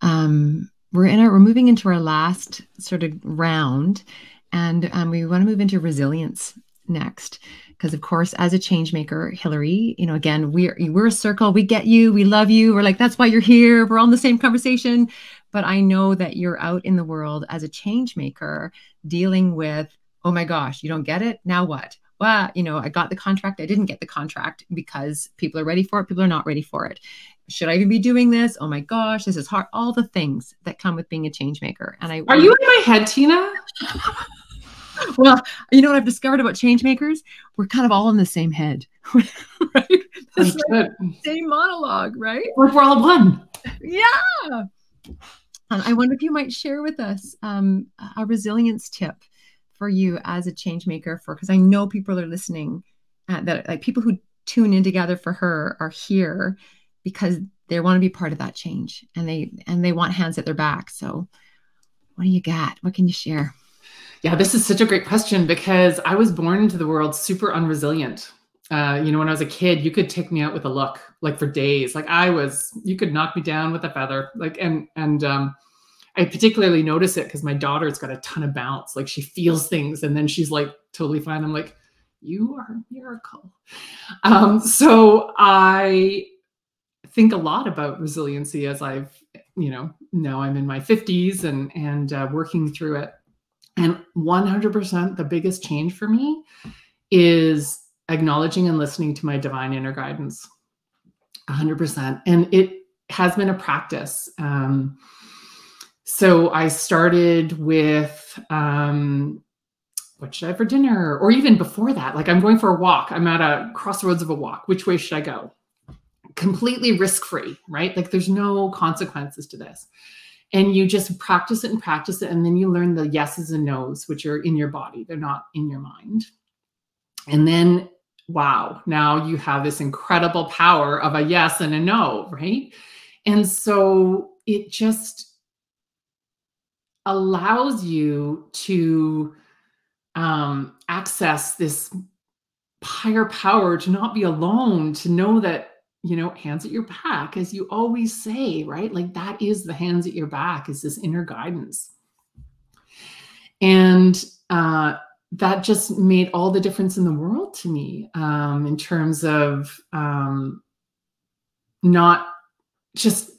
Speaker 3: Um, we're in our we're moving into our last sort of round, and um, we want to move into resilience next. Because of course as a change maker hillary you know again we're we're a circle. We get you. We love you. We're like that's why you're here. We're on the same conversation. But i know that you're out in the world as a change maker dealing with oh my gosh you don't get it? Now what well you know i got the contract i didn't get the contract because people are ready for it people are not ready for it should i even be doing this oh my gosh this is hard all the things that come with being a change maker and i
Speaker 1: are you in my head tina
Speaker 3: well, you know what I've discovered about change makers? We're kind of all in the same head, right? Like same monologue, right?
Speaker 1: Like we're all one.
Speaker 3: Yeah. And I wonder if you might share with us um, a resilience tip for you as a change maker for because I know people are listening uh, that like people who tune in to Gather for Her are here because they want to be part of that change and they and they want hands at their back. So what do you got? What can you share?
Speaker 1: Yeah, this is such a great question because I was born into the world super unresilient. Uh, you know, when I was a kid, you could take me out with a look, like for days. Like I was, you could knock me down with a feather. Like and and um, I particularly notice it because my daughter's got a ton of bounce. Like she feels things, and then she's like totally fine. I'm like, you are a miracle. Um, so I think a lot about resiliency as I've, you know, now I'm in my 50s and and uh, working through it. And 100% the biggest change for me is acknowledging and listening to my divine inner guidance. 100%. And it has been a practice. Um, so I started with um, what should I have for dinner? Or even before that, like I'm going for a walk. I'm at a crossroads of a walk. Which way should I go? Completely risk free, right? Like there's no consequences to this and you just practice it and practice it and then you learn the yeses and nos which are in your body they're not in your mind and then wow now you have this incredible power of a yes and a no right and so it just allows you to um, access this higher power to not be alone to know that you know, hands at your back, as you always say, right? Like that is the hands at your back, is this inner guidance. And uh, that just made all the difference in the world to me um, in terms of um, not just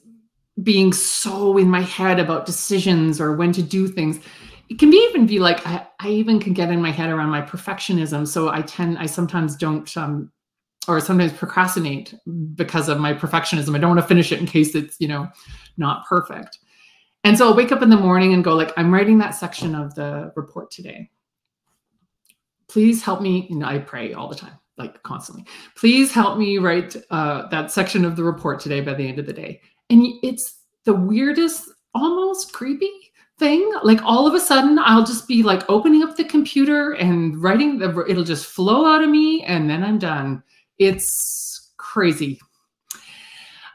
Speaker 1: being so in my head about decisions or when to do things. It can be even be like I, I even can get in my head around my perfectionism. So I tend I sometimes don't um, or sometimes procrastinate because of my perfectionism. I don't want to finish it in case it's, you know, not perfect. And so I'll wake up in the morning and go like, I'm writing that section of the report today. Please help me. Know, I pray all the time, like constantly. Please help me write uh, that section of the report today by the end of the day. And it's the weirdest, almost creepy thing. Like all of a sudden, I'll just be like opening up the computer and writing the, it'll just flow out of me, and then I'm done it's crazy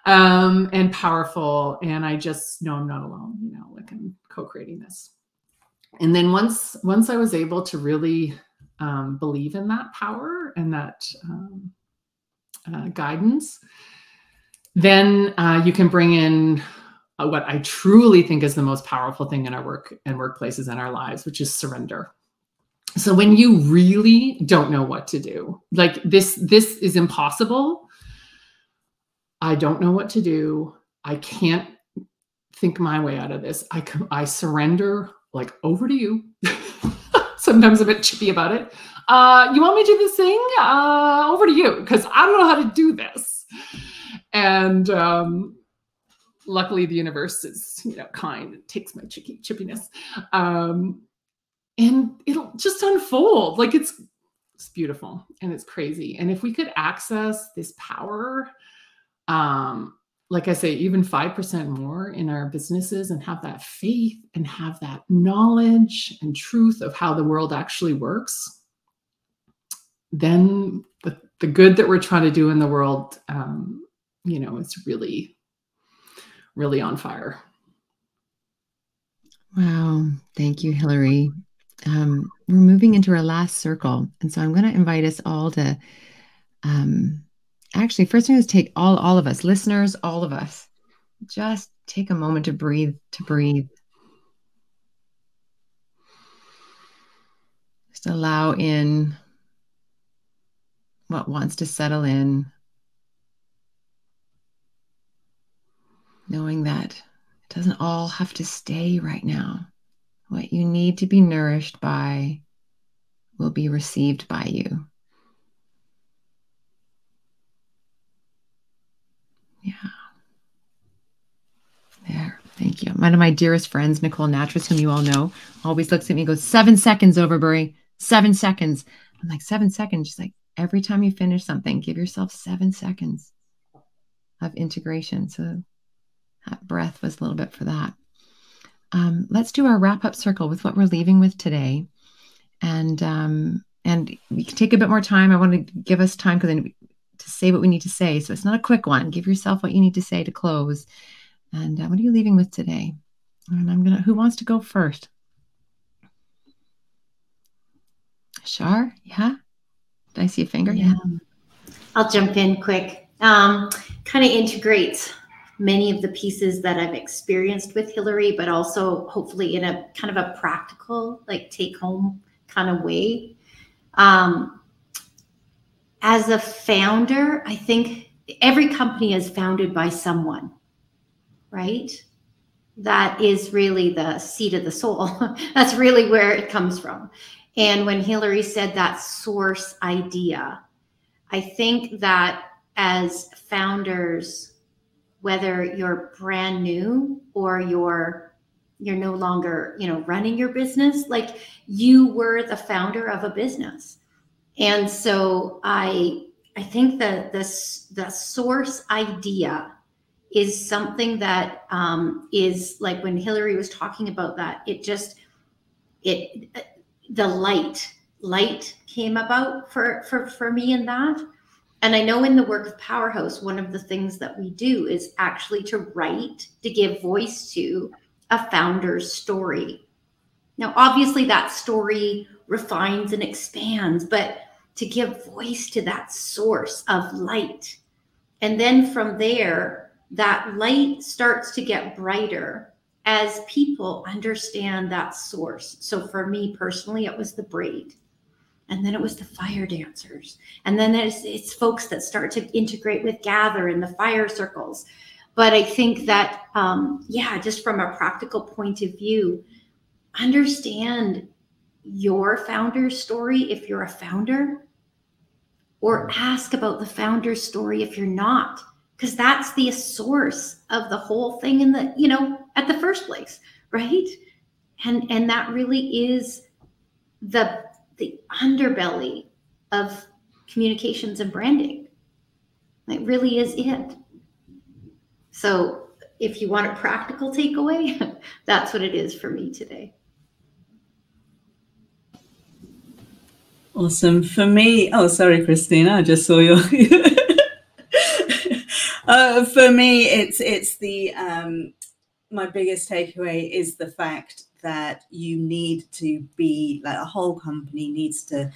Speaker 1: um, and powerful. And I just know I'm not alone, you know, like I'm co-creating this. And then once once I was able to really um, believe in that power and that um, uh, guidance, then uh, you can bring in uh, what I truly think is the most powerful thing in our work and workplaces and our lives, which is surrender. So when you really don't know what to do like this this is impossible. I don't know what to do. I can't think my way out of this. I i surrender like over to you. Sometimes a bit chippy about it. Uh you want me to do this thing? Uh over to you because i don't know how to do this and um luckily the universe is you know kind it takes my chicky chippiness. Um and it'll just unfold. Like it's it's beautiful and it's crazy. And if we could access this power um like i say even 5% more in our businesses and have that faith and have that knowledge and truth of how the world actually works then the, the good that we're trying to do in the world um you know it's really really on fire
Speaker 3: Wow. Thank you, Hillary um, we're moving into our last circle. And so I'm going to invite us all to um, actually, first going to take all, all of us, listeners, all of us, just take a moment to breathe, to breathe. Just allow in what wants to settle in, knowing that it doesn't all have to stay right now. What you need to be nourished by will be received by you. Yeah. There. Thank you. One of my dearest friends, Nicole Natras, whom you all know, always looks at me and goes, Seven seconds, Overbury. Seven seconds. I'm like, Seven seconds. She's like, Every time you finish something, give yourself seven seconds of integration. So that breath was a little bit for that. Um, let's do our wrap up circle with what we're leaving with today. And um, and we can take a bit more time. I want to give us time because to say what we need to say. So it's not a quick one. Give yourself what you need to say to close. And uh, what are you leaving with today? And I'm gonna. Who wants to go first? Shar, yeah. Did I see a finger? Yeah.
Speaker 6: yeah. I'll jump in quick. Um, kind of integrates many of the pieces that I've experienced with Hillary, but also hopefully in a kind of a practical, like take home kind of way. Um, as a founder, I think every company is founded by someone, right? That is really the seat of the soul. That's really where it comes from. And when Hillary said that source idea, I think that as founders, whether you're brand new or you're you're no longer you know running your business like you were the founder of a business. And so i i think that this the source idea is something that um, is like when hillary was talking about that it just it the light light came about for for for me in that and I know in the work of Powerhouse, one of the things that we do is actually to write, to give voice to a founder's story. Now, obviously, that story refines and expands, but to give voice to that source of light. And then from there, that light starts to get brighter as people understand that source. So for me personally, it was the braid and then it was the fire dancers. And then it's, it's folks that start to integrate with gather in the fire circles. But i think that um, yeah just from a practical point of view understand your founder's story if you're a founder or ask about the founder's story if you're not because that's the source of the whole thing in the you know at the first place right? And and that really is the the underbelly of communications and branding. It really is it. So, if you want a practical takeaway, that's what it is for me today.
Speaker 5: Awesome. For me, oh, sorry, Christina, I just saw your. uh, for me, it's it's the um, my biggest takeaway is the fact that you need to be like a whole company needs to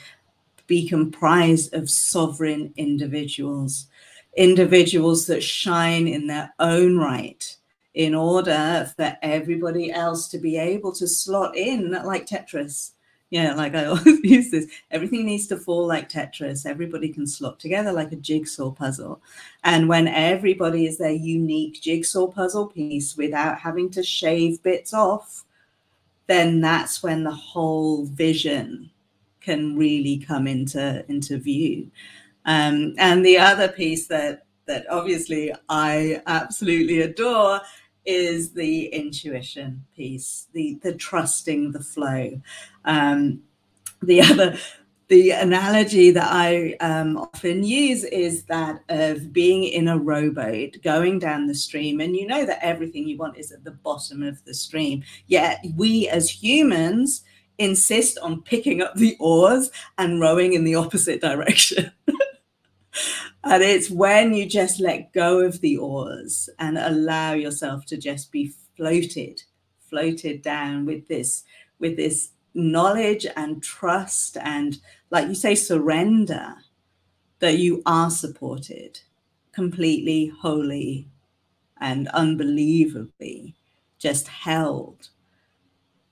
Speaker 5: be comprised of sovereign individuals, individuals that shine in their own right in order for everybody else to be able to slot in like Tetris. Yeah, like I always use this. Everything needs to fall like Tetris. Everybody can slot together like a jigsaw puzzle. And when everybody is their unique jigsaw puzzle piece without having to shave bits off, then that's when the whole vision can really come into into view. Um, and the other piece that that obviously I absolutely adore is the intuition piece, the the trusting the flow. Um, the other the analogy that I um, often use is that of being in a rowboat going down the stream, and you know that everything you want is at the bottom of the stream. Yet we as humans insist on picking up the oars and rowing in the opposite direction. and it's when you just let go of the oars and allow yourself to just be floated, floated down with this, with this knowledge and trust and, like you say, surrender that you are supported completely, wholly, and unbelievably just held,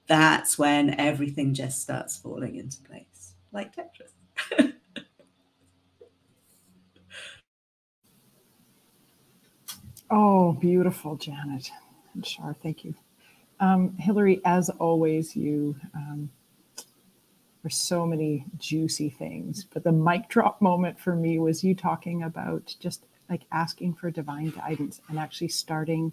Speaker 5: that's when everything just starts falling into place, like Tetris.
Speaker 4: oh, beautiful, Janet and Shar. Thank you um, Hillary, as always, you um, so many juicy things, but the mic drop moment for me was you talking about just like asking for divine guidance and actually starting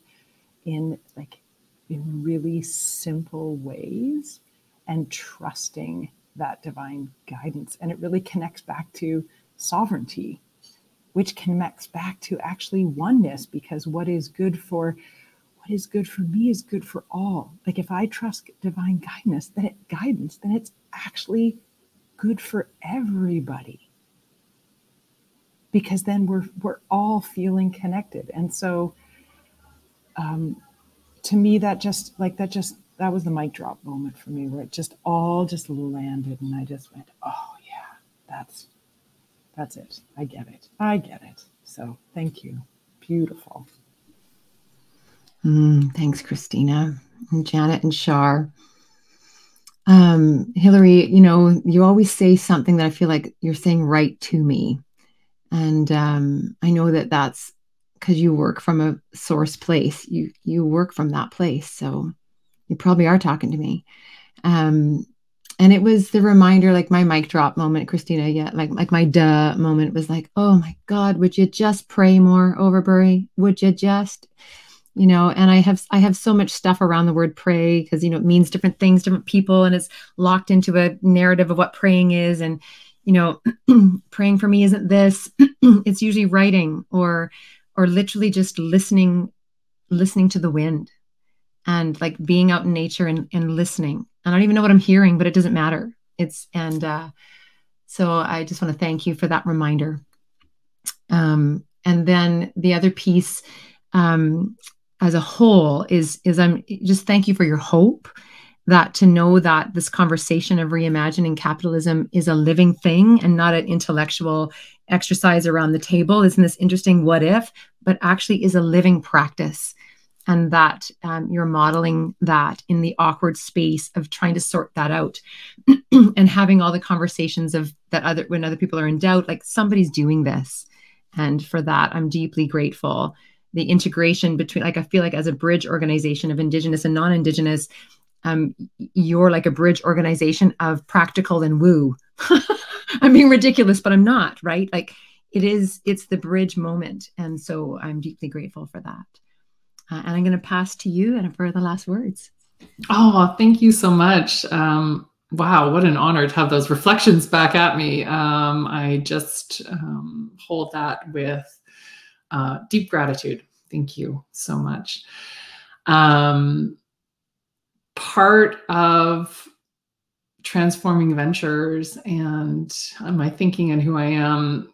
Speaker 4: in like in really simple ways and trusting that divine guidance. And it really connects back to sovereignty, which connects back to actually oneness because what is good for what is good for me is good for all. Like if I trust divine guidance, then it guidance, then it's actually good for everybody. Because then we're we're all feeling connected. And so um to me that just like that just that was the mic drop moment for me where it just all just landed and I just went, oh yeah, that's that's it. I get it. I get it. So thank you. Beautiful.
Speaker 3: Mm, thanks, Christina and Janet and Shar. Um, Hillary, you know, you always say something that I feel like you're saying right to me. And um, I know that that's because you work from a source place. You you work from that place, so you probably are talking to me. Um, and it was the reminder, like my mic drop moment, Christina. Yeah, like like my duh moment was like, oh my God, would you just pray more, Overbury? Would you just? You know and i have i have so much stuff around the word pray because you know it means different things different people and it's locked into a narrative of what praying is. And you know praying for me isn't this it's usually writing or or literally just listening listening to the wind and like being out in nature and, and listening. I don't even know what i'm hearing but it doesn't matter. It's and uh so i just want to thank you for that reminder. Um and then the other piece um as a whole is is i'm just thank you for your hope that to know that this conversation of reimagining capitalism is a living thing and not an intellectual exercise around the table. Isn't this interesting? What if? But actually is a living practice. And that um, you're modeling that in the awkward space of trying to sort that out. And having all the conversations of that other when other people are in doubt like somebody's doing this. And for that i'm deeply grateful the integration between like i feel like as a bridge organization of indigenous and non-indigenous um, you're like a bridge organization of practical and woo. I'm being ridiculous but i'm not right? Like it is it's the bridge moment. And so i'm deeply grateful for that. Uh, and i'm going to pass to you and for the last words.
Speaker 1: Oh thank you so much. Um, wow what an honor to have those reflections back at me. Um, i just um, hold that with uh, deep gratitude. Thank you so much. Um, part of transforming ventures and my thinking and who I am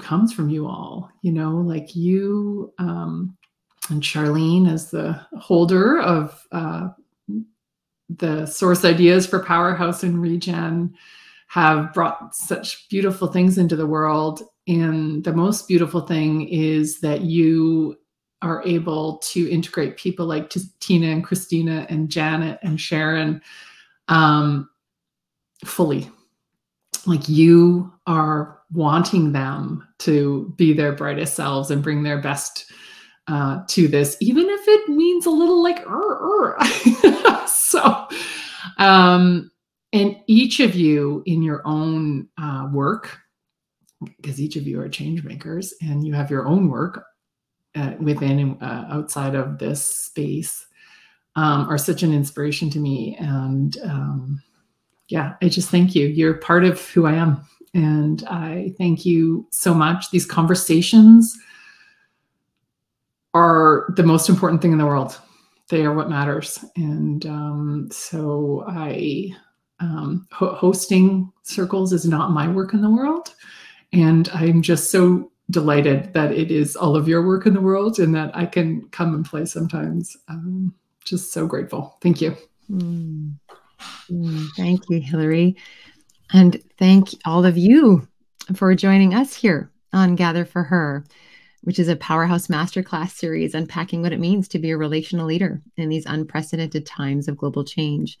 Speaker 1: comes from you all. You know, like you um, and Charlene as the holder of uh, the source ideas for Powerhouse and Regen have brought such beautiful things into the world and the most beautiful thing is that you are able to integrate people like Tina and Christina and Janet and Sharon um, fully. Like you are wanting them to be their brightest selves and bring their best uh, to this, even if it means a little like, er, er. so, um, and each of you in your own uh, work because each of you are change makers and you have your own work uh, within and uh, outside of this space um, are such an inspiration to me and um, yeah i just thank you. You're part of who i am and i thank you so much. These conversations are the most important thing in the world. They are what matters and um, so i um, ho- hosting circles is not my work in the world and I'm just so delighted that it is all of your work in the world and that I can come and play sometimes. Um, just so grateful. Thank you. Mm.
Speaker 3: Mm, thank you, Hillary. And thank all of you for joining us here on Gather for Her, which is a powerhouse masterclass series unpacking what it means to be a relational leader in these unprecedented times of global change.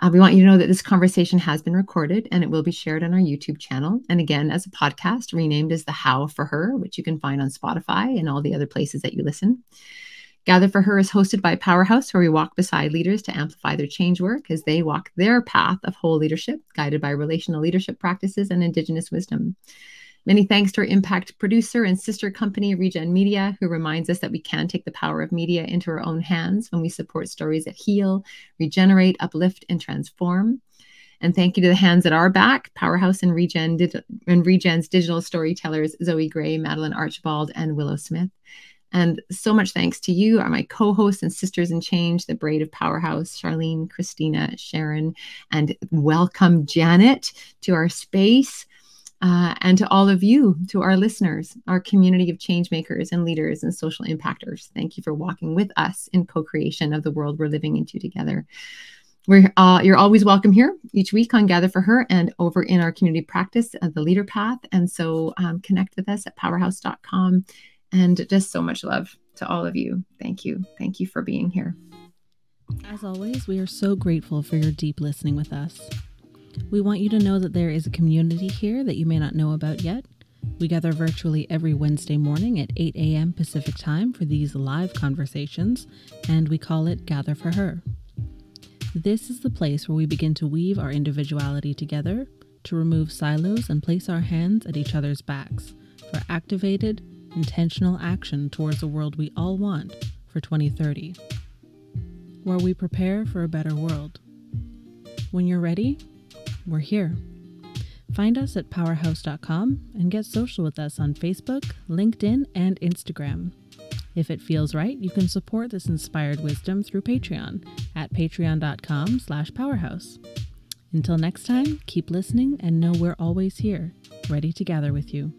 Speaker 3: Uh, we want you to know that this conversation has been recorded and it will be shared on our YouTube channel. And again, as a podcast renamed as The How for Her, which you can find on Spotify and all the other places that you listen. Gather for Her is hosted by Powerhouse, where we walk beside leaders to amplify their change work as they walk their path of whole leadership, guided by relational leadership practices and Indigenous wisdom. Many thanks to our impact producer and sister company, Regen Media, who reminds us that we can take the power of media into our own hands when we support stories that heal, regenerate, uplift, and transform. And thank you to the hands that are back, Powerhouse and Regen and Regen's digital storytellers, Zoe Gray, Madeline Archibald, and Willow Smith. And so much thanks to you, are my co-hosts and sisters in change, the braid of powerhouse, Charlene, Christina, Sharon, and welcome Janet to our space uh, and to all of you, to our listeners, our community of change makers and leaders and social impactors. Thank you for walking with us in co creation of the world we're living into together. We're, uh, you're always welcome here each week on Gather for Her and over in our community practice, uh, the Leader Path. And so um, connect with us at powerhouse.com. And just so much love to all of you. Thank you. Thank you for being here.
Speaker 2: As always, we are so grateful for your deep listening with us. We want you to know that there is a community here that you may not know about yet. We gather virtually every Wednesday morning at 8 a.m. Pacific Time for these live conversations, and we call it Gather for Her. This is the place where we begin to weave our individuality together, to remove silos and place our hands at each other's backs for activated, intentional action towards the world we all want for 2030, where we prepare for a better world. When you're ready, we're here. Find us at powerhouse.com and get social with us on Facebook, LinkedIn, and Instagram. If it feels right, you can support this inspired wisdom through Patreon at patreon.com slash powerhouse. Until next time, keep listening and know we're always here, ready to gather with you.